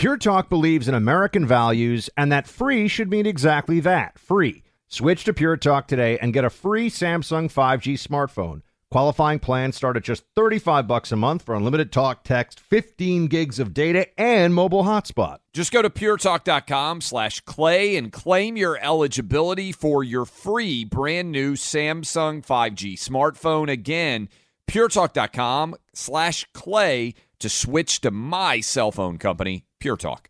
Pure Talk believes in American values and that free should mean exactly that free. Switch to Pure Talk today and get a free Samsung 5G smartphone. Qualifying plans start at just 35 bucks a month for unlimited talk, text, 15 gigs of data, and mobile hotspot. Just go to puretalk.com slash clay and claim your eligibility for your free brand new Samsung 5G smartphone. Again, puretalk.com slash clay to switch to my cell phone company, Pure Talk.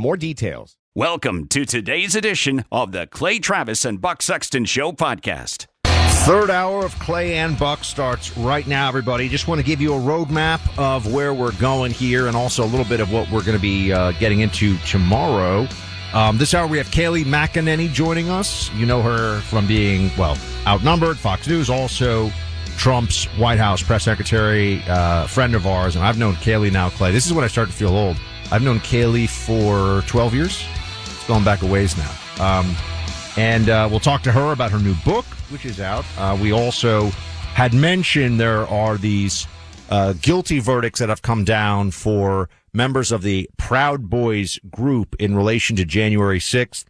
more details. Welcome to today's edition of the Clay Travis and Buck Sexton Show podcast. Third hour of Clay and Buck starts right now, everybody. Just want to give you a roadmap of where we're going here and also a little bit of what we're going to be uh, getting into tomorrow. Um, this hour, we have Kayleigh McEnany joining us. You know her from being, well, outnumbered, Fox News, also Trump's White House press secretary, uh, friend of ours. And I've known Kayleigh now, Clay. This is when I start to feel old. I've known Kayleigh for 12 years. It's going back a ways now. Um, and uh, we'll talk to her about her new book, which is out. Uh, we also had mentioned there are these uh, guilty verdicts that have come down for members of the Proud Boys group in relation to January 6th.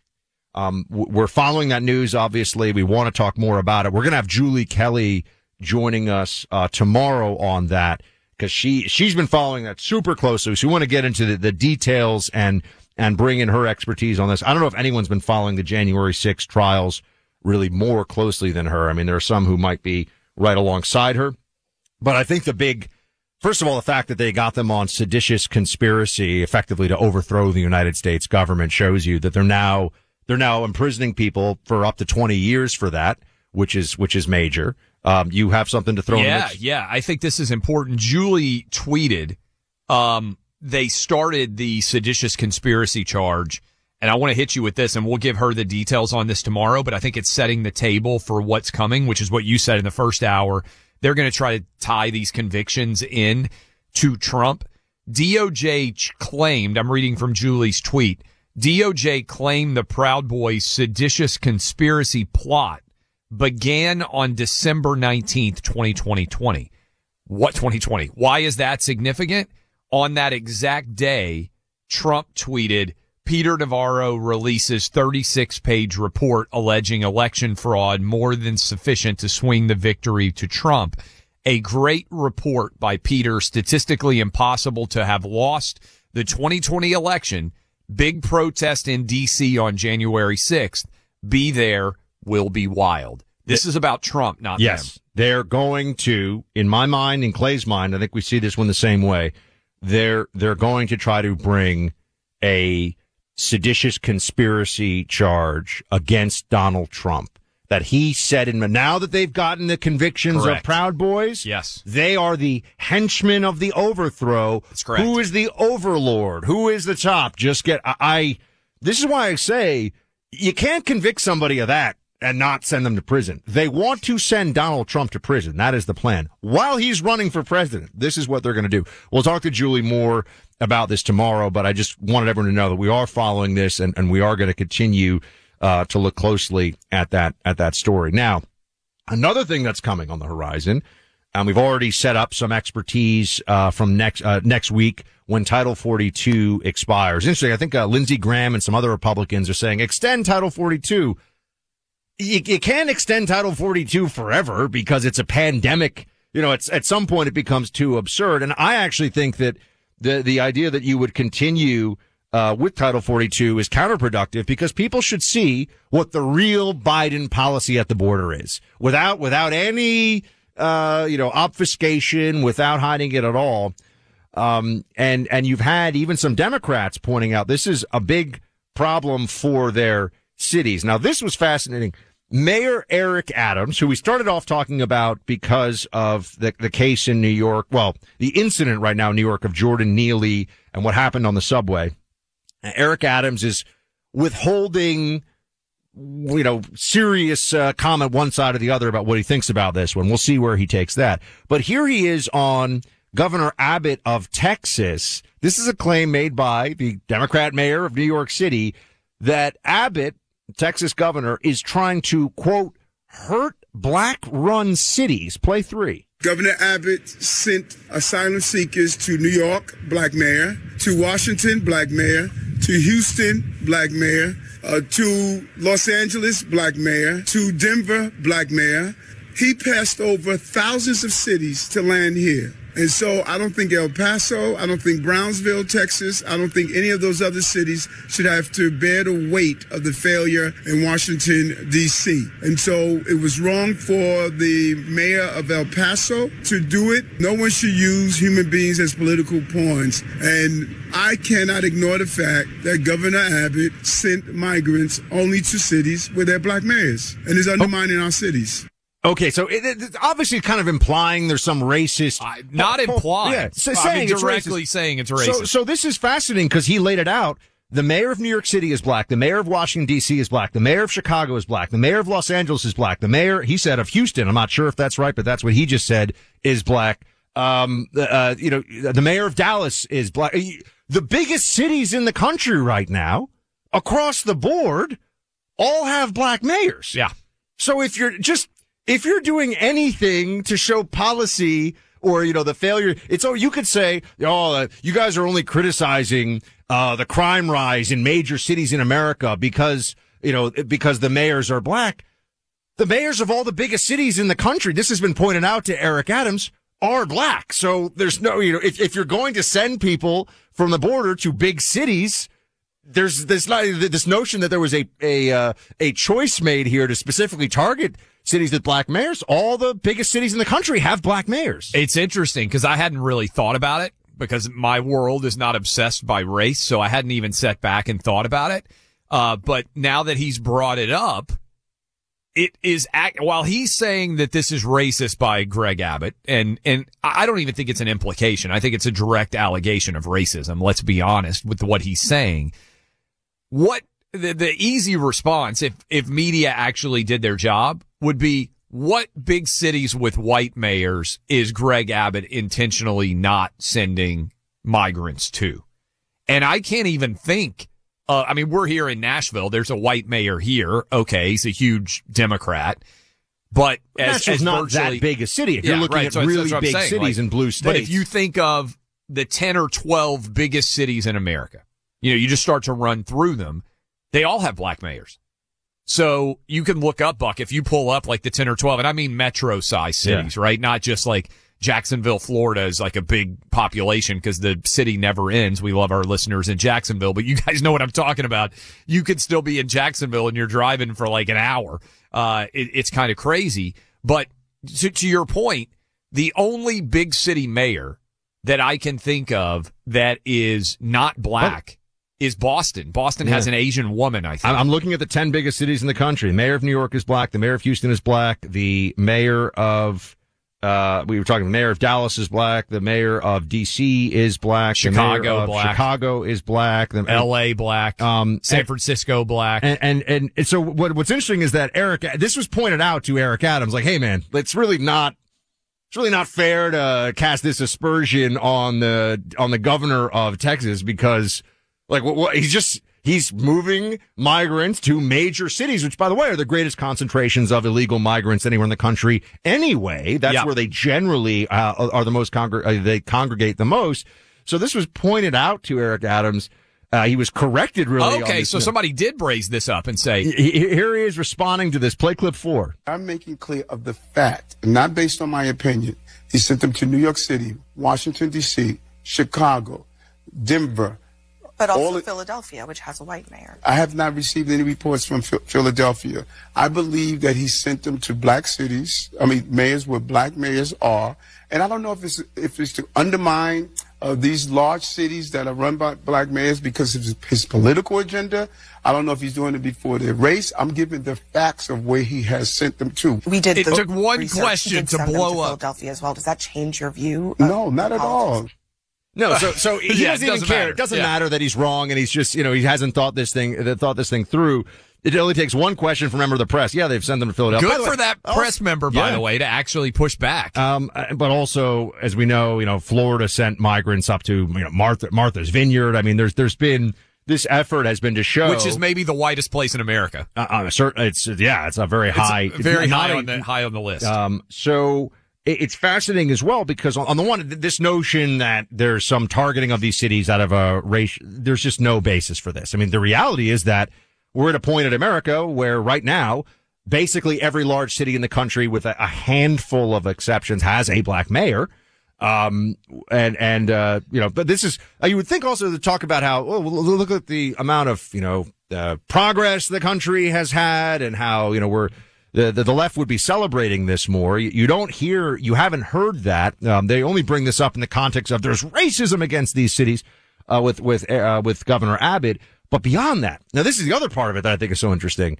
Um, we're following that news, obviously. We want to talk more about it. We're going to have Julie Kelly joining us uh, tomorrow on that because she she's been following that super closely. So we want to get into the, the details and and bring in her expertise on this. I don't know if anyone's been following the January 6th trials really more closely than her. I mean, there are some who might be right alongside her, but I think the big First of all, the fact that they got them on seditious conspiracy effectively to overthrow the United States government shows you that they're now they're now imprisoning people for up to 20 years for that, which is which is major. Um, you have something to throw in. yeah, Yeah, I think this is important. Julie tweeted, um, they started the seditious conspiracy charge. And I want to hit you with this and we'll give her the details on this tomorrow, but I think it's setting the table for what's coming, which is what you said in the first hour. They're going to try to tie these convictions in to Trump. DOJ claimed, I'm reading from Julie's tweet, DOJ claimed the Proud Boys seditious conspiracy plot began on December 19th, 2020. What 2020? Why is that significant? On that exact day, Trump tweeted, Peter Navarro releases 36 page report alleging election fraud more than sufficient to swing the victory to Trump. A great report by Peter, statistically impossible to have lost the 2020 election. Big protest in DC on January 6th. Be there will be wild. This is about Trump, not yes, them. They're going to, in my mind, in Clay's mind, I think we see this one the same way. They're they're going to try to bring a seditious conspiracy charge against Donald Trump that he said in now that they've gotten the convictions Correct. of Proud Boys, yes, they are the henchmen of the overthrow. That's correct. Who is the overlord? Who is the top? Just get I, I this is why I say you can't convict somebody of that and not send them to prison. They want to send Donald Trump to prison. That is the plan. While he's running for president, this is what they're going to do. We'll talk to Julie more about this tomorrow, but I just wanted everyone to know that we are following this and, and we are going to continue uh, to look closely at that at that story. Now, another thing that's coming on the horizon, and we've already set up some expertise uh, from next uh, next week when Title 42 expires. Interesting. I think uh, Lindsey Graham and some other Republicans are saying extend Title 42 you, you can't extend Title 42 forever because it's a pandemic. You know, it's at some point it becomes too absurd. And I actually think that the the idea that you would continue uh, with Title 42 is counterproductive because people should see what the real Biden policy at the border is without, without any, uh, you know, obfuscation, without hiding it at all. Um, and, and you've had even some Democrats pointing out this is a big problem for their cities. Now, this was fascinating. Mayor Eric Adams, who we started off talking about because of the, the case in New York, well, the incident right now in New York of Jordan Neely and what happened on the subway. Eric Adams is withholding, you know, serious uh, comment one side or the other about what he thinks about this one. We'll see where he takes that. But here he is on Governor Abbott of Texas. This is a claim made by the Democrat mayor of New York City that Abbott, Texas governor, is trying to quote, hurt black run cities. Play three. Governor Abbott sent asylum seekers to New York, black mayor, to Washington, black mayor, to Houston, black mayor, uh, to Los Angeles, black mayor, to Denver, black mayor. He passed over thousands of cities to land here. And so I don't think El Paso, I don't think Brownsville, Texas, I don't think any of those other cities should have to bear the weight of the failure in Washington, D.C. And so it was wrong for the mayor of El Paso to do it. No one should use human beings as political pawns. And I cannot ignore the fact that Governor Abbott sent migrants only to cities where there are black mayors and is oh. undermining our cities. Okay, so it, it's obviously kind of implying there's some racist. Uh, not oh, implying. Yeah, so saying mean, directly it's saying it's racist. So, so this is fascinating because he laid it out. The mayor of New York City is black. The mayor of Washington D.C. is black. The mayor of Chicago is black. The mayor of Los Angeles is black. The mayor, he said, of Houston, I'm not sure if that's right, but that's what he just said, is black. Um, uh, you know, the mayor of Dallas is black. The biggest cities in the country right now, across the board, all have black mayors. Yeah. So if you're just if you're doing anything to show policy or, you know, the failure, it's, oh, you could say, oh, uh, you guys are only criticizing, uh, the crime rise in major cities in America because, you know, because the mayors are black. The mayors of all the biggest cities in the country, this has been pointed out to Eric Adams, are black. So there's no, you know, if, if you're going to send people from the border to big cities, there's this this notion that there was a a uh, a choice made here to specifically target cities with black mayors. All the biggest cities in the country have black mayors. It's interesting because I hadn't really thought about it because my world is not obsessed by race, so I hadn't even sat back and thought about it. Uh, but now that he's brought it up, it is act, while he's saying that this is racist by Greg Abbott, and and I don't even think it's an implication. I think it's a direct allegation of racism. Let's be honest with what he's saying. What the, the easy response, if if media actually did their job, would be what big cities with white mayors is Greg Abbott intentionally not sending migrants to? And I can't even think. Uh, I mean, we're here in Nashville. There's a white mayor here. Okay, he's a huge Democrat. But as, as not that big a city. If yeah, you're looking right, at so really big saying. cities like, in blue states. But if you think of the 10 or 12 biggest cities in America, you know, you just start to run through them. They all have black mayors. So you can look up Buck if you pull up like the 10 or 12, and I mean metro size cities, yeah. right? Not just like Jacksonville, Florida is like a big population because the city never ends. We love our listeners in Jacksonville, but you guys know what I'm talking about. You could still be in Jacksonville and you're driving for like an hour. Uh, it, it's kind of crazy. But to, to your point, the only big city mayor that I can think of that is not black is Boston. Boston yeah. has an Asian woman, I think. I'm looking at the 10 biggest cities in the country. The mayor of New York is black. The mayor of Houston is black. The mayor of, uh, we were talking, the mayor of Dallas is black. The mayor of DC is black. Chicago black. Chicago is black. The, LA black. Um, San Francisco black. And, and, and, so what, what's interesting is that Eric, this was pointed out to Eric Adams, like, hey man, it's really not, it's really not fair to cast this aspersion on the, on the governor of Texas because like what, what, he's just he's moving migrants to major cities, which by the way are the greatest concentrations of illegal migrants anywhere in the country. Anyway, that's yeah. where they generally uh, are the most congr- uh, they congregate the most. So this was pointed out to Eric Adams. Uh, he was corrected really. Okay, so somebody did raise this up and say, here he is responding to this. Play clip four. I'm making clear of the fact, not based on my opinion. He sent them to New York City, Washington D.C., Chicago, Denver, But also All it- Philadelphia, which has a white mayor. I have not received any reports from Phil- Philadelphia. I believe that he sent them to black cities. I mean, mayors where black mayors are, and I don't know if it's if it's to undermine uh, these large cities that are run by black mayors because of his, his political agenda. I don't know if he's doing it before their race. I'm giving the facts of where he has sent them to. We did. It the took one research. Question to send them blow up. Philadelphia as well. Does that change your view? No, not at all. No, so so he Yeah, doesn't even doesn't care. matter. It doesn't Yeah. matter that he's wrong and he's just you know he hasn't thought this thing uh, thought this thing through. It only takes one question from a member of the press. Yeah, they've sent them to Philadelphia. Good the way, for that also- press member, by Yeah. the way, to actually push back. Um, uh, but also, as we know, you know, Florida sent migrants up to you know Martha Martha's Vineyard. I mean, there's there's been this effort has been to show which is maybe the whitest place in America. uh, on a certain. It's yeah, it's a very It's high, very high a- on the high on the list. Um, so it's fascinating as well because on, the one, this notion that there's some targeting of these cities out of a race, there's just no basis for this. I mean, the reality is that we're at a point in America where right now, basically every large city in the country with a, handful of exceptions has a black mayor. Um, and, and, uh, you know, but this is, uh, you would think also to talk about how, well, look at the amount of, you know, uh, progress the country has had and how, you know, we're, the, the, the left would be celebrating this more. You, don't hear, you haven't heard that. Um, they only bring this up in the context of there's racism against these cities, uh, with, with, uh, with Governor Abbott. But beyond that, now this is the other part of it that I think is so interesting.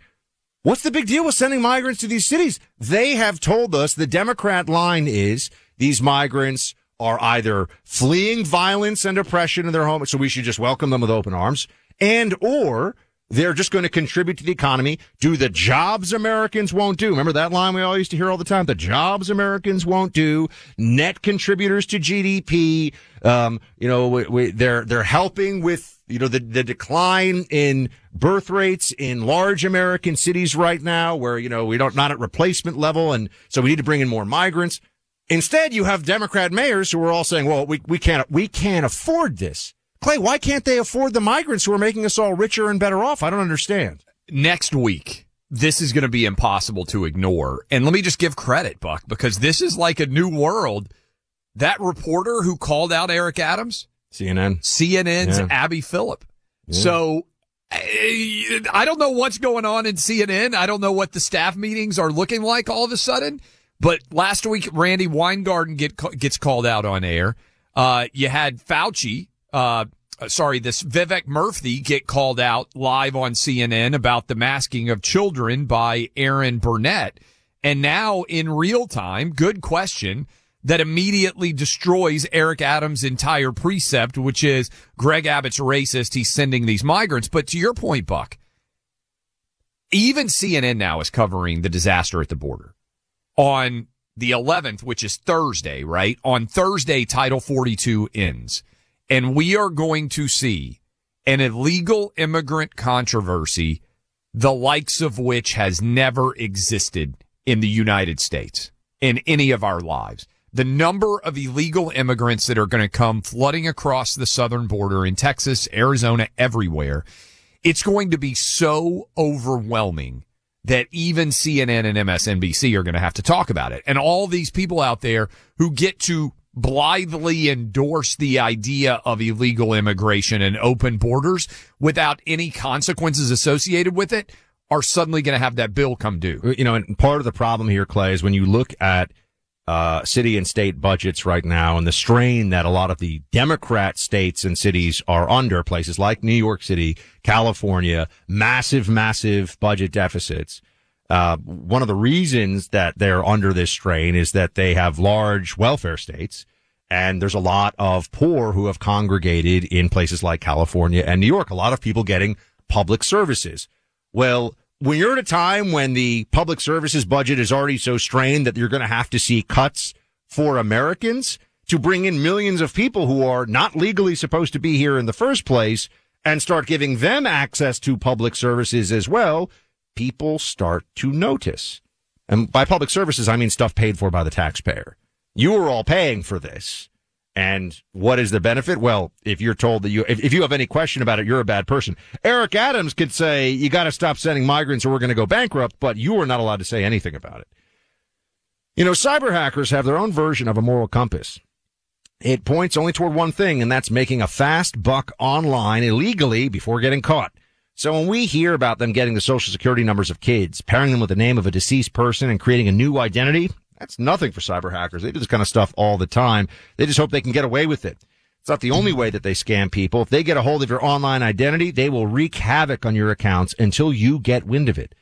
What's the big deal with sending migrants to these cities? They have told us the Democrat line is these migrants are either fleeing violence and oppression in their home, so we should just welcome them with open arms, and or they're just going to contribute to the economy, do the jobs Americans won't do. Remember that line we all used to hear all the time? The jobs Americans won't do, net contributors to GDP. Um, you know, we, we, they're, they're helping with, you know, the, the decline in birth rates in large American cities right now where, you know, we don't, not at replacement level. And so we need to bring in more migrants. Instead, you have Democrat mayors who are all saying, well, we, we can't, we can't afford this. Clay, why can't they afford the migrants who are making us all richer and better off? I don't understand. Next week, this is going to be impossible to ignore. And let me just give credit, Buck, because this is like a new world. That reporter who called out Eric Adams, CNN. CNN's Yeah. Abby Phillip. So I I don't know what's going on in CNN. I don't know what the staff meetings are looking like all of a sudden. But last week, Randi Weingarten get, gets called out on air. Uh, you had Fauci, uh, sorry, this Vivek Murthy get called out live on CNN about the masking of children by Erin Burnett. And now in real time, good question that immediately destroys Eric Adams' entire precept, which is Greg Abbott's racist. He's sending these migrants. But to your point, Buck, even CNN now is covering the disaster at the border on the 11th, which is Thursday, right? On Thursday, Title 42 ends. And we are going to see an illegal immigrant controversy, the likes of which has never existed in the United States in any of our lives. The number of illegal immigrants that are going to come flooding across the southern border in Texas, Arizona, everywhere. It's going to be so overwhelming that even CNN and MSNBC are going to have to talk about it. And all these people out there who get to blithely endorse the idea of illegal immigration and open borders without any consequences associated with it are suddenly going to have that bill come due. You know, and part of the problem here, Clay, is when you look at uh, city and state budgets right now and the strain that a lot of the Democrat states and cities are under, places like New York City, California, massive, massive budget deficits. Uh, one of the reasons that they're under this strain is that they have large welfare states and there's a lot of poor who have congregated in places like California and New York. A lot of people getting public services. Well, when you're at a time when the public services budget is already so strained that you're going to have to see cuts for Americans to bring in millions of people who are not legally supposed to be here in the first place and start giving them access to public services as well, people start to notice. And by public services, I mean stuff paid for by the taxpayer. You are all paying for this. And what is the benefit? Well, if you're told that you, if, if you have any question about it, you're a bad person. Eric Adams could say, you got to stop sending migrants or we're going to go bankrupt, but you are not allowed to say anything about it. You know, cyber hackers have their own version of a moral compass. It points only toward one thing, and that's making a fast buck online illegally before getting caught. So when we hear about them getting the social security numbers of kids, pairing them with the name of a deceased person and creating a new identity, that's nothing for cyber hackers. They do this kind of stuff all the time. They just hope they can get away with it. It's not the only way that they scam people. If they get a hold of your online identity, they will wreak havoc on your accounts until you get wind of it.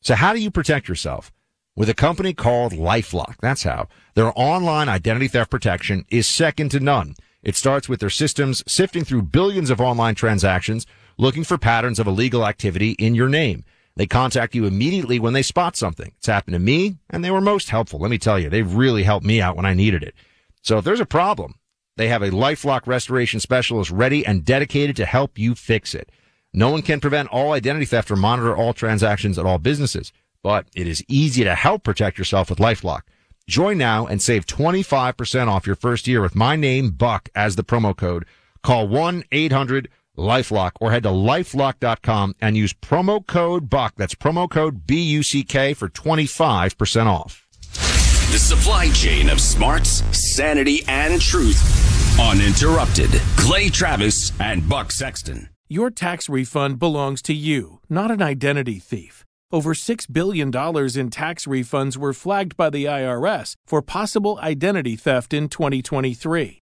So how do you protect yourself? With a company called LifeLock. That's how. Their online identity theft protection is second to none. It starts with their systems sifting through billions of online transactions, looking for patterns of illegal activity in your name. They contact you immediately when they spot something. It's happened to me, and they were most helpful. Let me tell you, they've really helped me out when I needed it. So if there's a problem, they have a LifeLock restoration specialist ready and dedicated to help you fix it. No one can prevent all identity theft or monitor all transactions at all businesses but it is easy to help protect yourself with LifeLock. Join now and save 25% off your first year with my name, Buck, as the promo code. Call 1-800-LifeLock or head to lifelock.com and use promo code Buck. That's promo code B-U-C-K for 25% off. The supply chain of smarts, sanity, and truth. Uninterrupted. Clay Travis and Buck Sexton. Your tax refund belongs to you, not an identity thief. Over $6 billion in tax refunds were flagged by the IRS for possible identity theft in 2023.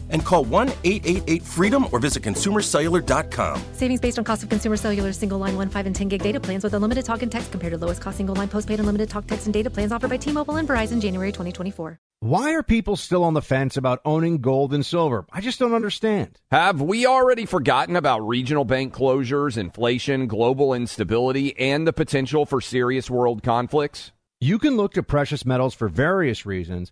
and call 1 888 freedom or visit consumercellular.com. Savings based on cost of consumer cellular single line 1, 5, and 10 gig data plans with unlimited talk and text compared to lowest cost single line postpaid unlimited talk, text, and data plans offered by T Mobile and Verizon January 2024. Why are people still on the fence about owning gold and silver? I just don't understand. Have we already forgotten about regional bank closures, inflation, global instability, and the potential for serious world conflicts? You can look to precious metals for various reasons.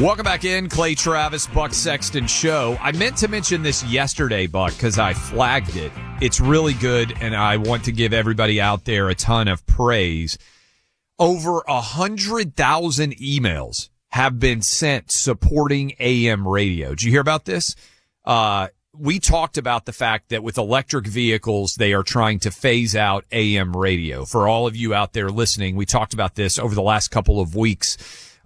Welcome back in, Clay Travis, Buck Sexton Show. I meant to mention this yesterday, Buck, because I flagged it. It's really good, and I want to give everybody out there a ton of praise. Over a hundred thousand emails have been sent supporting AM radio. Did you hear about this? Uh, we talked about the fact that with electric vehicles, they are trying to phase out AM radio. For all of you out there listening, we talked about this over the last couple of weeks.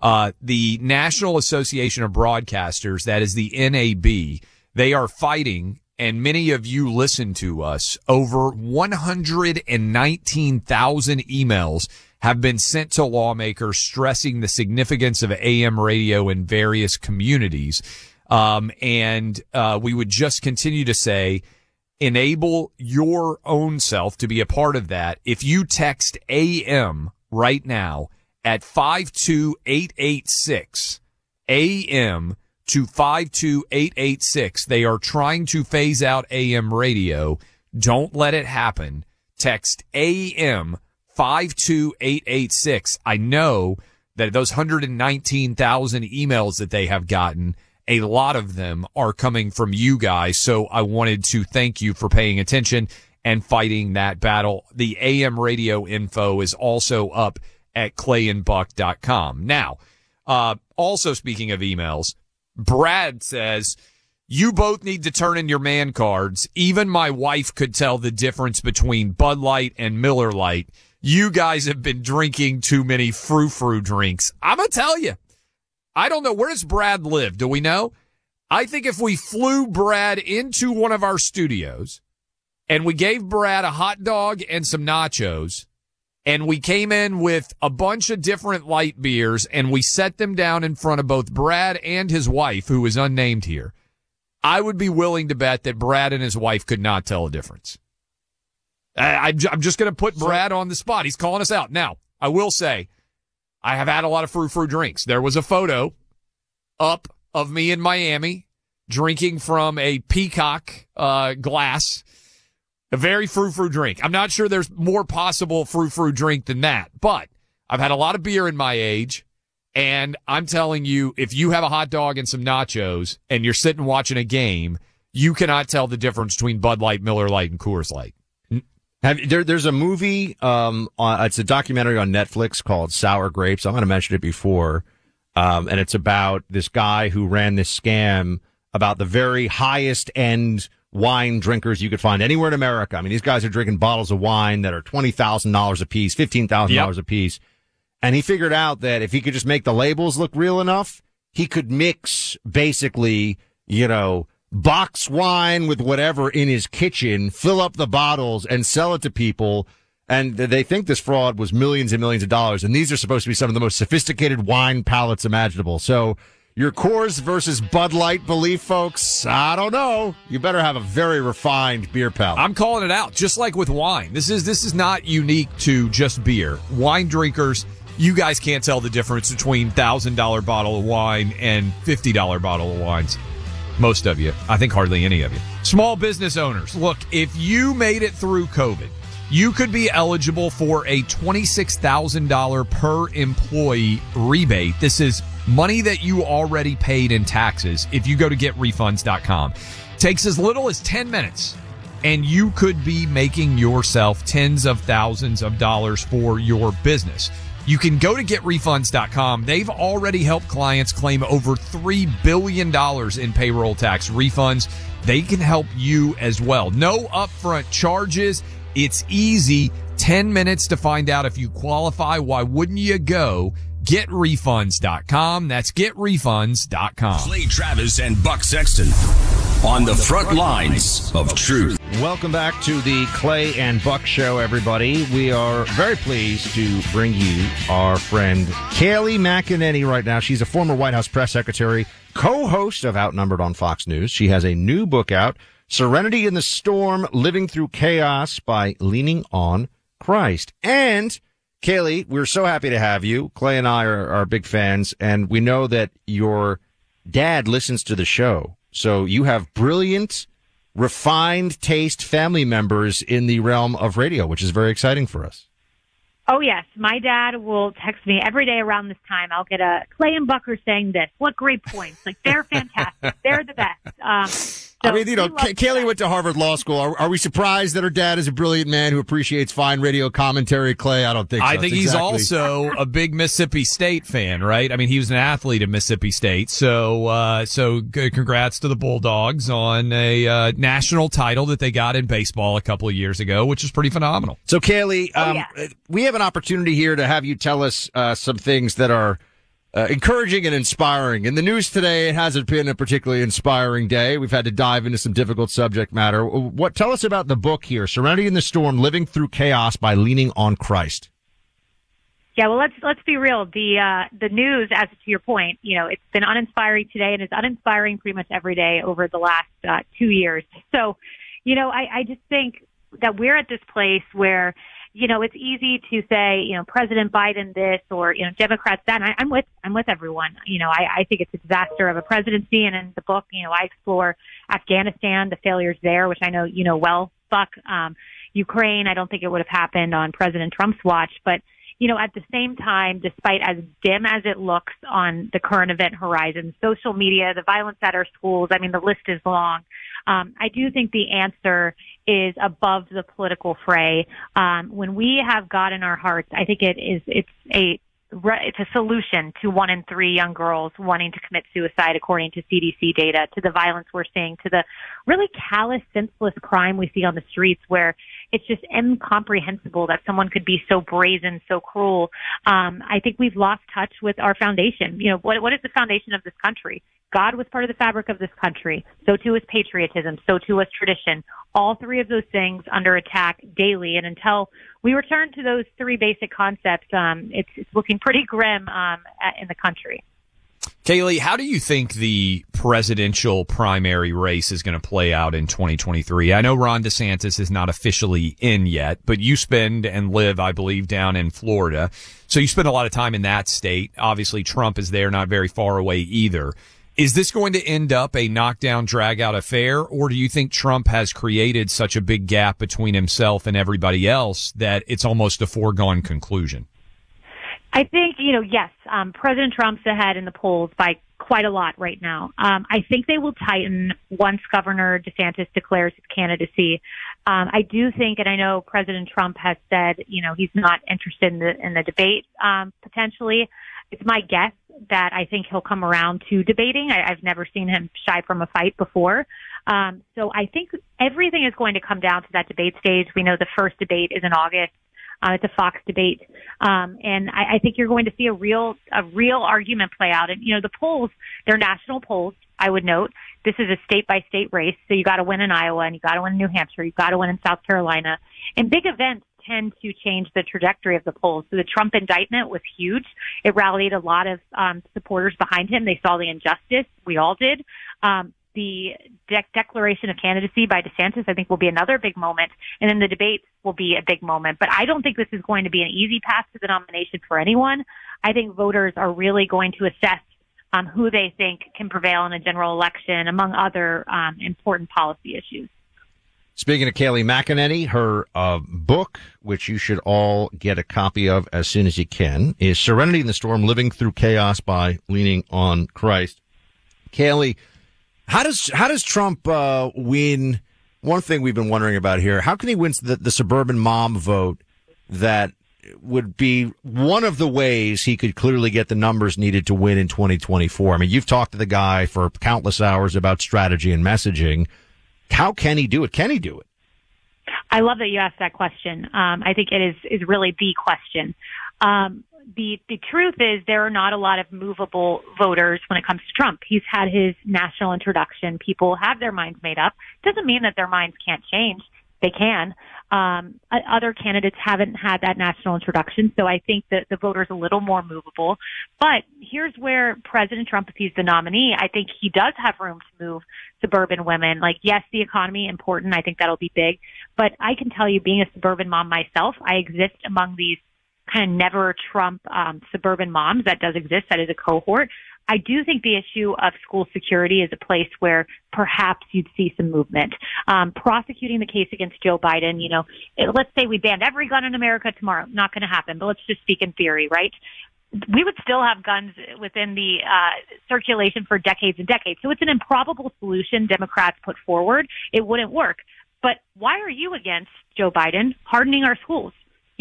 Uh, the National Association of Broadcasters, that is the NAB, they are fighting and many of you listen to us. Over 119,000 emails have been sent to lawmakers stressing the significance of AM radio in various communities. Um, and uh, we would just continue to say, enable your own self to be a part of that. If you text AM right now at 52886, AM to 52886. They are trying to phase out AM radio. Don't let it happen. Text AM 52886. I know that those 119,000 emails that they have gotten, a lot of them are coming from you guys. So I wanted to thank you for paying attention and fighting that battle. The AM radio info is also up at clayandbuck.com. Now, uh, also speaking of emails, Brad says, you both need to turn in your man cards. Even my wife could tell the difference between Bud Light and Miller Lite. You guys have been drinking too many frou frou drinks. I'm going to tell you. I don't know. Where does Brad live? Do we know? I think if we flew Brad into one of our studios and we gave Brad a hot dog and some nachos and we came in with a bunch of different light beers and we set them down in front of both Brad and his wife, who is unnamed here. I would be willing to bet that Brad and his wife could not tell a difference. I, am just going to put Brad on the spot. He's calling us out. Now, I will say, I have had a lot of frou frou drinks. There was a photo up of me in Miami drinking from a peacock uh, glass a very frou frou drink. I'm not sure there's more possible frou frou drink than that, but I've had a lot of beer in my age. And I'm telling you, if you have a hot dog and some nachos and you're sitting watching a game, you cannot tell the difference between Bud Light, Miller Lite, and Coors Light. Have, there, there's a movie, um, on, it's a documentary on Netflix called Sour Grapes. I'm going to mention it before. Um, and it's about this guy who ran this scam about the very highest end wine drinkers you could find anywhere in America. I mean, these guys are drinking bottles of wine that are $20,000 a piece, $15,000 yep. a piece. And he figured out that if he could just make the labels look real enough, he could mix basically, you know, box wine with whatever in his kitchen, fill up the bottles and sell it to people. And they think this fraud was millions and millions of dollars. And these are supposed to be some of the most sophisticated wine palates imaginable. So your Coors versus Bud Light belief, folks? I don't know. You better have a very refined beer palate. I'm calling it out, just like with wine. This is this is not unique to just beer. Wine drinkers, you guys can't tell the difference between thousand dollar bottle of wine and fifty dollar bottle of wines. Most of you, I think hardly any of you. Small business owners, look, if you made it through COVID, you could be eligible for a $26,000 per employee rebate. This is money that you already paid in taxes if you go to getrefunds.com. Takes as little as 10 minutes and you could be making yourself tens of thousands of dollars for your business. You can go to getrefunds.com. They've already helped clients claim over $3 billion in payroll tax refunds. They can help you as well. No upfront charges. It's easy. 10 minutes to find out if you qualify. Why wouldn't you go? GetRefunds.com. That's GetRefunds.com. Clay Travis and Buck Sexton on the front lines of truth. Welcome back to the Clay and Buck Show, everybody. We are very pleased to bring you our friend Kayleigh McEnany right now. She's a former White House press secretary, co-host of Outnumbered on Fox News. She has a new book out, Serenity in the Storm, Living Through Chaos by Leaning on Christ. And Kayleigh, we're so happy to have you. Clay and I are, are big fans, and we know that your dad listens to the show. So you have brilliant, refined taste family members in the realm of radio, which is very exciting for us. Oh yes, my dad will text me every day around this time. I'll get a Clay and Bucker saying this. What great points! Like they're fantastic. they're the best. Um, so I mean, you know, Kayleigh went to Harvard Law School. Are, are, we surprised that her dad is a brilliant man who appreciates fine radio commentary? Clay, I don't think. So. I think he's also a big Mississippi State fan, right? I mean, he was an athlete at Mississippi State, so uh, so congrats to the Bulldogs on a uh, national title that they got in baseball a couple of years ago, which is pretty phenomenal. So, Kayleigh, oh, um, oh, yeah. we have an opportunity here to have you tell us uh, some things that are uh, encouraging and inspiring. In the news today, it hasn't been a particularly inspiring day. We've had to dive into some difficult subject matter. What tell us about the book here, Serenity in the Storm: Living Through Chaos by Leaning on Christ. Yeah, well, let's let's be real. The uh, the news, as to your point, you know, it's been uninspiring today, and it's uninspiring pretty much every day over the last uh, two years. So, you know, I, I just think that we're at this place where you know, it's easy to say, you know, President Biden this or, you know, Democrats that. And I, I'm with, I'm with everyone. You know, I, I think it's a disaster of a presidency. And in the book, you know, I explore Afghanistan, the failures there, which I know, you know, well, Buck, um, Ukraine. I don't think it would have happened on President Trump's watch, but you know, at the same time, despite as dim as it looks on the current event horizon, social media, the violence at our schools, I mean, the list is long. Um, I do think the answer is above the political fray. Um, when we have God in our hearts, I think it is, it's a, it's a solution to one in three young girls wanting to commit suicide according to CDC data, to the violence we're seeing, to the really callous, senseless crime we see on the streets where it's just incomprehensible that someone could be so brazen, so cruel. Um, I think we've lost touch with our foundation. You know, what, what is the foundation of this country? God was part of the fabric of this country. So too is patriotism. So too is tradition. All three of those things under attack daily. And until we return to those three basic concepts, um, it's, it's looking pretty grim um, in the country. Kayleigh, how do you think the presidential primary race is going to play out in 2023? I know Ron DeSantis is not officially in yet, but you spend and live, I believe, down in Florida. So you spend a lot of time in that state. Obviously, Trump is there, not very far away either. Is this going to end up a knockdown, drag out affair, or do you think Trump has created such a big gap between himself and everybody else that it's almost a foregone conclusion? I think, you know, yes, um, President Trump's ahead in the polls by quite a lot right now. Um, I think they will tighten once Governor DeSantis declares his candidacy. Um, I do think, and I know President Trump has said, you know, he's not interested in the, in the debate, um, potentially. It's my guess that I think he'll come around to debating. I, I've never seen him shy from a fight before. Um, so I think everything is going to come down to that debate stage. We know the first debate is in August. Uh, it's a Fox debate, um, and I, I think you're going to see a real a real argument play out. And you know, the polls they're national polls. I would note this is a state by state race, so you got to win in Iowa and you got to win in New Hampshire, you got to win in South Carolina, and big events tend to change the trajectory of the polls. So the Trump indictment was huge. It rallied a lot of um, supporters behind him. They saw the injustice. We all did. Um, the de- declaration of candidacy by DeSantis, I think, will be another big moment, and then the debates will be a big moment. But I don't think this is going to be an easy path to the nomination for anyone. I think voters are really going to assess um, who they think can prevail in a general election, among other um, important policy issues. Speaking of Kayleigh McEnany, her uh, book, which you should all get a copy of as soon as you can, is Serenity in the Storm Living Through Chaos by Leaning on Christ. Kayleigh, how does how does Trump uh, win? One thing we've been wondering about here: how can he win the, the suburban mom vote? That would be one of the ways he could clearly get the numbers needed to win in 2024. I mean, you've talked to the guy for countless hours about strategy and messaging. How can he do it? Can he do it? I love that you asked that question. Um, I think it is is really the question. Um, the the truth is there are not a lot of movable voters when it comes to Trump. He's had his national introduction. People have their minds made up. Doesn't mean that their minds can't change. They can. Um, other candidates haven't had that national introduction, so I think that the voter's a little more movable. But here's where President Trump, if he's the nominee, I think he does have room to move suburban women. Like, yes, the economy important. I think that'll be big. But I can tell you, being a suburban mom myself, I exist among these kind of never Trump um, suburban moms. That does exist. That is a cohort. I do think the issue of school security is a place where perhaps you'd see some movement. Um, prosecuting the case against Joe Biden, you know, it, let's say we banned every gun in America tomorrow. Not going to happen, but let's just speak in theory, right? We would still have guns within the uh, circulation for decades and decades. So it's an improbable solution Democrats put forward. It wouldn't work. But why are you against Joe Biden hardening our schools?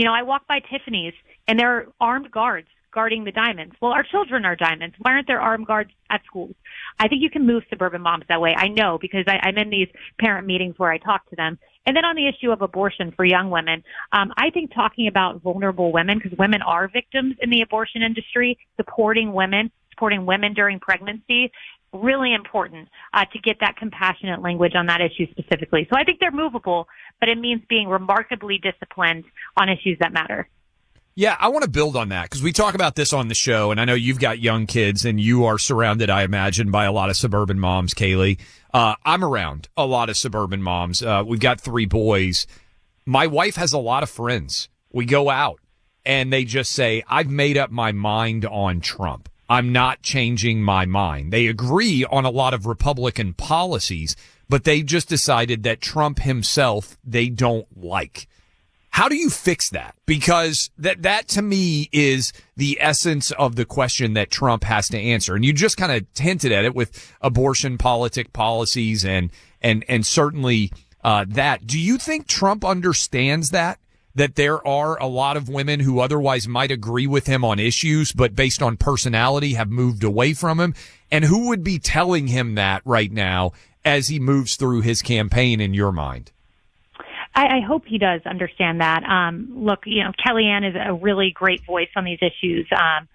You know, I walk by Tiffany's and there are armed guards guarding the diamonds. Well, our children are diamonds. Why aren't there armed guards at schools? I think you can move suburban moms that way. I know because I, I'm in these parent meetings where I talk to them. And then on the issue of abortion for young women, um, I think talking about vulnerable women, because women are victims in the abortion industry, supporting women, supporting women during pregnancy, really important uh, to get that compassionate language on that issue specifically. So I think they're movable, but it means being remarkably disciplined on issues that matter. Yeah, I want to build on that because we talk about this on the show, and I know you've got young kids, and you are surrounded, I imagine, by a lot of suburban moms. Kayleigh, uh, I'm around a lot of suburban moms. Uh, we've got three boys. My wife has a lot of friends we go out and they just say, I've made up my mind on Trump. I'm not changing my mind. They agree on a lot of Republican policies, but they just decided that Trump himself they don't like. How do you fix that? Because that, that to me is the essence of the question that Trump has to answer. And you just kind of hinted at it with abortion politic policies and, and, and certainly, uh, that. Do you think Trump understands that? That there are a lot of women who otherwise might agree with him on issues, but based on personality have moved away from him? And who would be telling him that right now as he moves through his campaign in your mind? I, I hope he does understand that. Um, look, you know, Kellyanne is a really great voice on these issues. Um,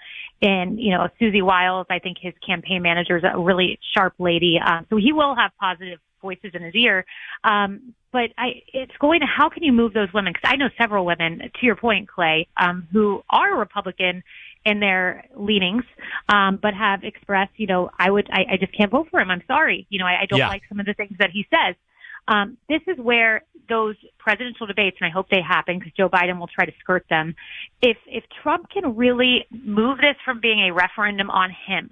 and, you know, Susie Wiles, I think his campaign manager is a really sharp lady. Um, so he will have positive voices in his ear. Um, but I, it's going to, how can you move those women? Cause I know several women, to your point, Clay, um, who are Republican in their leanings, um, but have expressed, you know, I would, I, I just can't vote for him. I'm sorry. You know, I, I don't Yeah. like some of the things that he says. Um, this is where those presidential debates, and I hope they happen because Joe Biden will try to skirt them. If if Trump can really move this from being a referendum on him,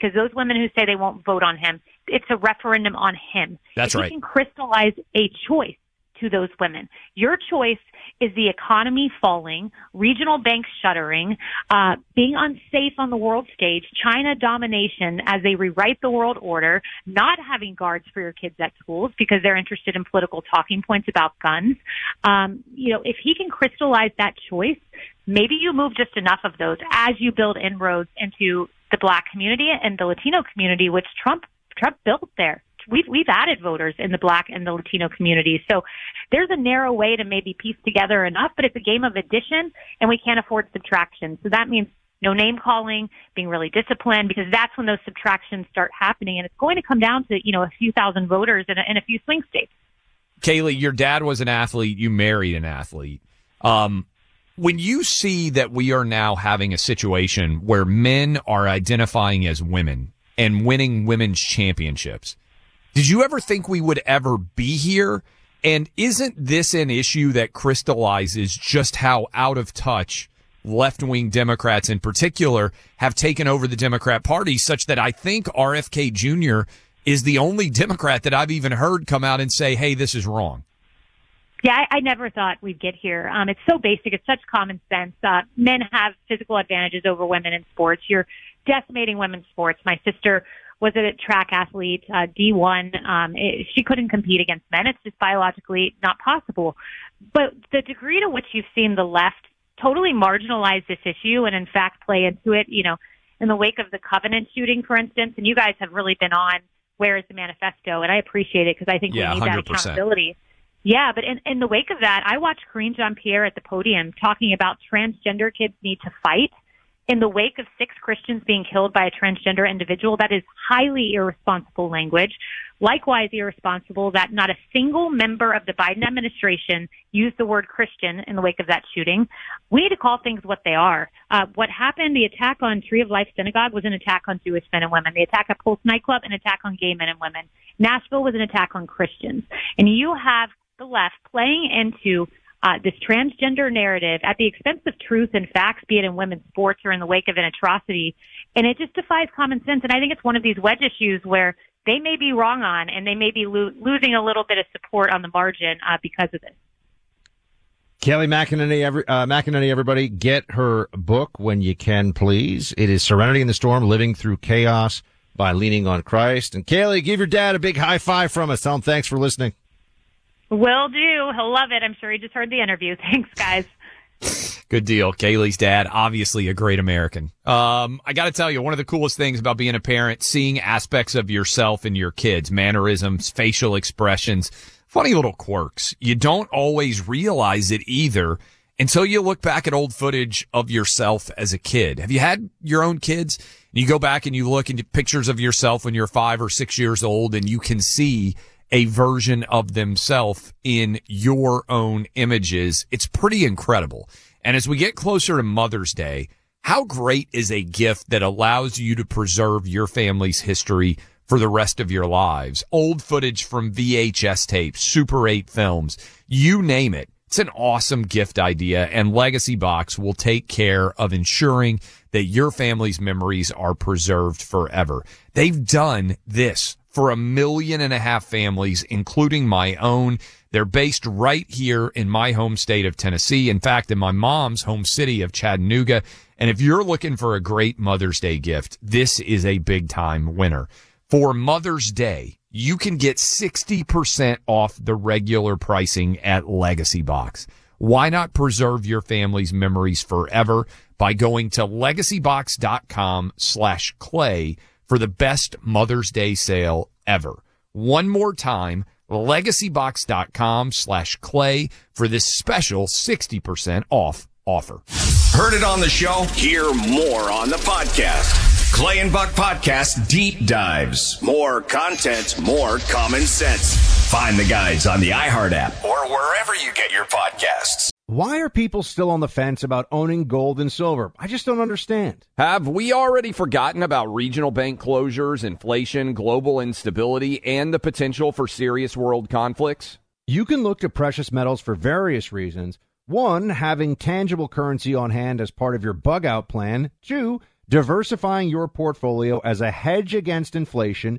because those women who say they won't vote on him, it's a referendum on him. That's if right. He can crystallize a choice to those women. Your choice is the economy falling, regional banks shuttering, uh, being unsafe on the world stage, China domination as they rewrite the world order, not having guards for your kids at schools because they're interested in political talking points about guns. Um, you know, if he can crystallize that choice, maybe you move just enough of those as you build inroads into the black community and the Latino community, which Trump Trump built there. We've we've added voters in the black and the Latino community. So there's a narrow way to maybe piece together enough, but it's a game of addition and we can't afford subtraction. So that means no name calling, being really disciplined, because that's when those subtractions start happening. And it's going to come down to, you know, a few thousand voters in a, in a few swing states. Kayleigh, your dad was an athlete. You married an athlete. Um, when you see that we are now having a situation where men are identifying as women and winning women's championships, did you ever think we would ever be here? And isn't this an issue that crystallizes just how out of touch left wing Democrats in particular have taken over the Democrat Party, such that I think RFK Jr. is the only Democrat that I've even heard come out and say, hey, this is wrong. Yeah, I, I never thought we'd get here. Um, it's so basic. It's such common sense. Uh, men have physical advantages over women in sports. You're decimating women's sports. My sister was a track athlete, uh, D1. Um, it, she couldn't compete against men. It's just biologically not possible. But the degree to which you've seen the left totally marginalize this issue and in fact play into it, you know, in the wake of the Covenant shooting, for instance, and you guys have really been on where is the manifesto, and I appreciate it because I think Yeah, we need that 100%. accountability. Yeah, but in, in the wake of that, I watched Karine Jean-Pierre at the podium talking about transgender kids need to fight. In the wake of six Christians being killed by a transgender individual, that is highly irresponsible language. Likewise irresponsible that not a single member of the Biden administration used the word Christian in the wake of that shooting. We need to call things what they are. Uh, what happened, the attack on Tree of Life Synagogue was an attack on Jewish men and women. The attack at Pulse nightclub, an attack on gay men and women. Nashville was an attack on Christians. And you have the left playing into uh, this transgender narrative at the expense of truth and facts, be it in women's sports or in the wake of an atrocity. And it just defies common sense. And I think it's one of these wedge issues where they may be wrong on and they may be lo- losing a little bit of support on the margin uh, because of this. Kayleigh McEnany, every, uh, McEnany, everybody, get her book when you can, please. It is Serenity in the Storm, Living Through Chaos by Leaning on Christ. And Kayleigh, give your dad a big high five from us. Tell him thanks for listening. Will do. He'll love it. I'm sure he just heard the interview. Thanks, guys. Good deal. Kayleigh's dad, obviously a great American. Um, I got to tell you, one of the coolest things about being a parent, seeing aspects of yourself and your kids, mannerisms, facial expressions, funny little quirks. You don't always realize it either until you look back at old footage of yourself as a kid. Have you had your own kids? You go back and you look into pictures of yourself when you're five or six years old and you can see a version of themselves in your own images. It's pretty incredible. And as we get closer to Mother's Day, how great is a gift that allows you to preserve your family's history for the rest of your lives? Old footage from VHS tapes, Super 8 films, you name it. It's an awesome gift idea, and Legacy Box will take care of ensuring that your family's memories are preserved forever. They've done this for a million and a half families, including my own. They're based right here in my home state of Tennessee. In fact, in my mom's home city of Chattanooga. And if you're looking for a great Mother's Day gift, this is a big time winner. For Mother's Day, you can get 60% off the regular pricing at Legacy Box. Why not preserve your family's memories forever by going to legacybox.com slash clay for the best Mother's Day sale ever. One more time, legacybox.com slash clay for this special 60% off offer. Heard it on the show? Hear more on the podcast. Clay and Buck Podcast Deep Dives. More content, more common sense. Find the guys on the iHeart app or wherever you get your podcasts. Why are people still on the fence about owning gold and silver? I just don't understand. Have we already forgotten about regional bank closures, inflation, global instability, and the potential for serious world conflicts? You can look to precious metals for various reasons. One, having tangible currency on hand as part of your bug out plan. Two, diversifying your portfolio as a hedge against inflation.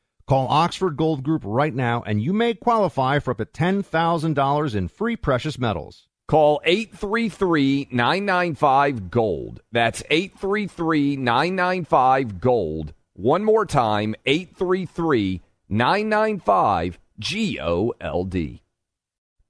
Call Oxford Gold Group right now and you may qualify for up to $10,000 in free precious metals. Call 833 995 Gold. That's 833 995 Gold. One more time 833 995 G O L D.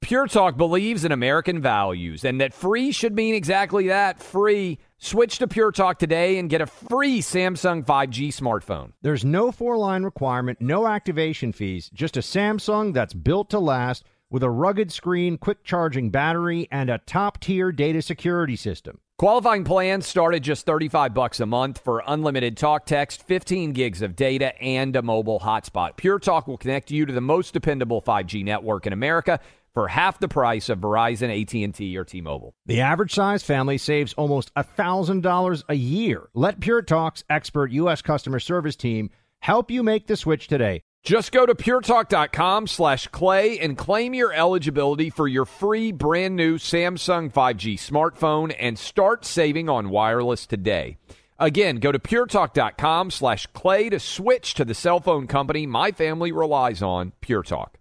Pure Talk believes in American values and that free should mean exactly that free. Switch to Pure Talk today and get a free Samsung 5G smartphone. There's no four line requirement, no activation fees, just a Samsung that's built to last with a rugged screen, quick charging battery, and a top tier data security system. Qualifying plans start at just 35 bucks a month for unlimited talk text, 15 gigs of data, and a mobile hotspot. Pure Talk will connect you to the most dependable 5G network in America for half the price of Verizon, AT&T, or T-Mobile. The average size family saves almost $1,000 a year. Let Pure Talk's expert U.S. customer service team help you make the switch today. Just go to puretalk.com slash clay and claim your eligibility for your free brand new Samsung 5G smartphone and start saving on wireless today. Again, go to puretalk.com slash clay to switch to the cell phone company my family relies on, Pure Talk.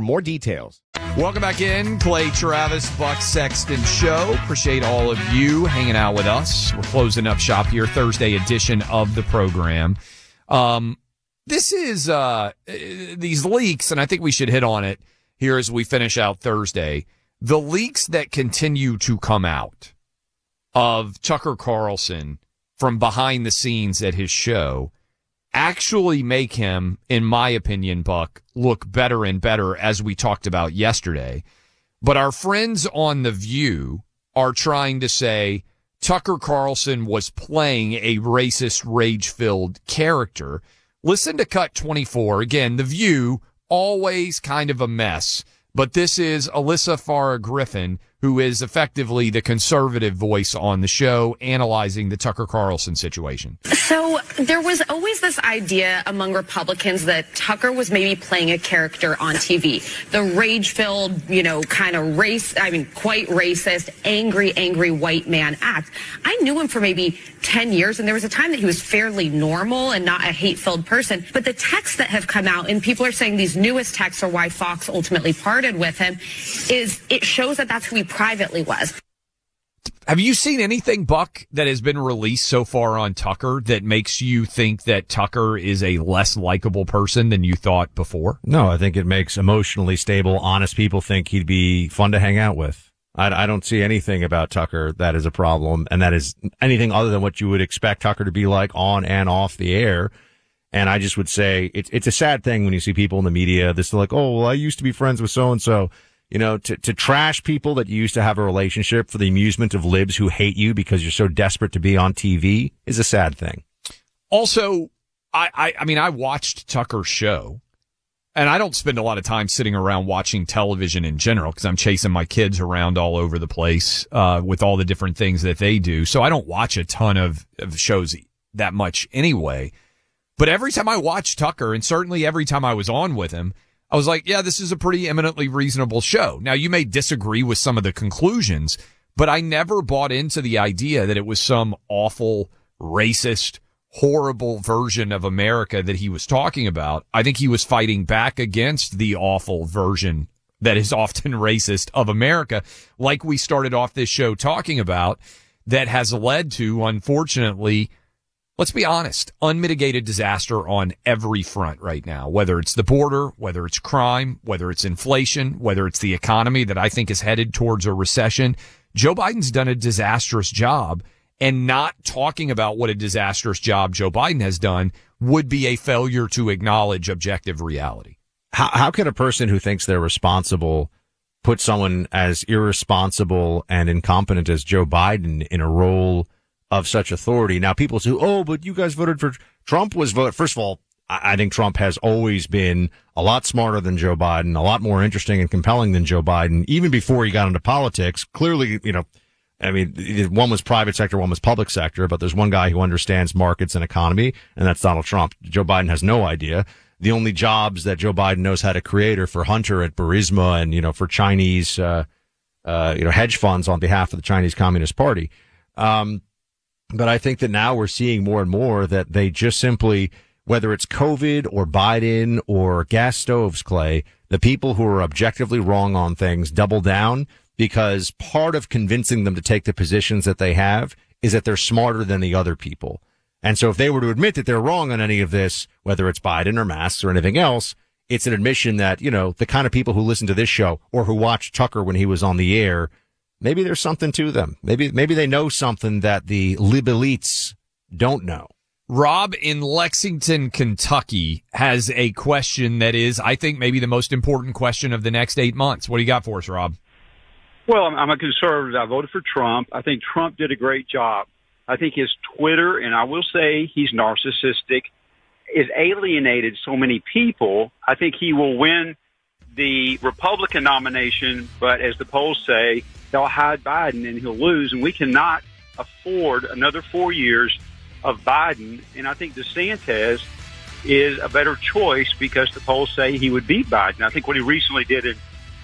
more details. Welcome back in, Clay Travis, Buck Sexton Show. Appreciate all of you hanging out with us. We're closing up shop here, Thursday edition of the program. Um, this is uh, these leaks, and I think we should hit on it here as we finish out Thursday. The leaks that continue to come out of Tucker Carlson from behind the scenes at his show actually make him, in my opinion, Buck, look better and better as we talked about yesterday. But our friends on The View are trying to say Tucker Carlson was playing a racist, rage filled character. Listen to Cut 24. Again, The View, always kind of a mess. But this is Alyssa Farah Griffin who is effectively the conservative voice on the show, analyzing the Tucker Carlson situation. So there was always this idea among Republicans that Tucker was maybe playing a character on TV. The rage filled, you know, kind of race, I mean, quite racist, angry, angry white man act. I knew him for maybe 10 years, and there was a time that he was fairly normal and not a hate filled person. But the texts that have come out, and people are saying these newest texts are why Fox ultimately parted with him, is it shows that that's who he privately was. Have you seen anything, Buck, that has been released so far on Tucker that makes you think that Tucker is a less likable person than you thought before? No, I think it makes emotionally stable, honest people think he'd be fun to hang out with. I, I don't see anything about Tucker that is a problem, and that is anything other than what you would expect Tucker to be like on and off the air. And I just would say it's it's a sad thing when you see people in the media. This is like, oh, well, I used to be friends with so and so. You know, to, to trash people that you used to have a relationship for the amusement of libs who hate you because you're so desperate to be on TV is a sad thing. Also, I, I, I mean, I watched Tucker's show and I don't spend a lot of time sitting around watching television in general because I'm chasing my kids around all over the place, uh, with all the different things that they do. So I don't watch a ton of, of shows that much anyway. But every time I watch Tucker and certainly every time I was on with him, I was like, yeah, this is a pretty eminently reasonable show. Now you may disagree with some of the conclusions, but I never bought into the idea that it was some awful, racist, horrible version of America that he was talking about. I think he was fighting back against the awful version that is often racist of America, like we started off this show talking about, that has led to, unfortunately, let's be honest, unmitigated disaster on every front right now, whether it's the border, whether it's crime, whether it's inflation, whether it's the economy that I think is headed towards a recession. Joe Biden's done a disastrous job and not talking about what a disastrous job Joe Biden has done would be a failure to acknowledge objective reality. How, how can a person who thinks they're responsible put someone as irresponsible and incompetent as Joe Biden in a role of such authority. Now people say, oh, but you guys voted for Trump was vote. First of all, I think Trump has always been a lot smarter than Joe Biden, a lot more interesting and compelling than Joe Biden, even before he got into politics. Clearly, you know, I mean, one was private sector, one was public sector, but there's one guy who understands markets and economy, and that's Donald Trump. Joe Biden has no idea. The only jobs that Joe Biden knows how to create are for Hunter at Burisma and, you know, for Chinese, uh, uh, you know, hedge funds on behalf of the Chinese Communist Party. Um, but I think that now we're seeing more and more that they just simply, whether it's COVID or Biden or gas stoves, Clay, the people who are objectively wrong on things double down because part of convincing them to take the positions that they have is that they're smarter than the other people. And so if they were to admit that they're wrong on any of this, whether it's Biden or masks or anything else, it's an admission that, you know, the kind of people who listen to this show or who watched Tucker when he was on the air maybe there's something to them. Maybe maybe they know something that the lib elites don't know. Rob in Lexington, Kentucky has a question that is, I think, maybe the most important question of the next eight months. What do you got for us, Rob? Well, I'm a conservative. I voted for Trump. I think Trump did a great job. I think his Twitter, and I will say he's narcissistic, is alienated so many people. I think he will win the Republican nomination, but as the polls say, they'll hide Biden and he'll lose. And we cannot afford another four years of Biden. And I think DeSantis is a better choice because the polls say he would beat Biden. I think what he recently did in,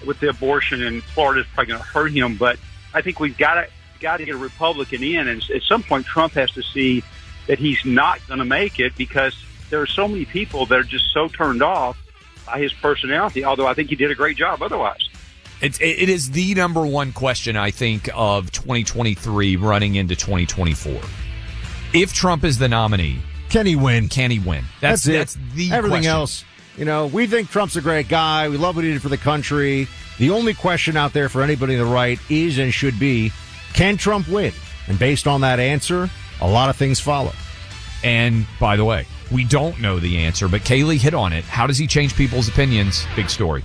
with the abortion in Florida is probably going to hurt him. But I think we've got to got to get a Republican in, and at some point Trump has to see that he's not going to make it because there are so many people that are just so turned off by his personality. Although I think he did a great job otherwise. It's, it is the number one question, I think, of 2023 running into 2024. If Trump is the nominee, can he win? Can he win? That's, that's, that's the Everything question. else, you know, we think Trump's a great guy. We love what he did for the country. The only question out there for anybody on the right is and should be, can Trump win? And based on that answer, a lot of things follow. And by the way, we don't know the answer, but Kayleigh hit on it. How does he change people's opinions? Big story.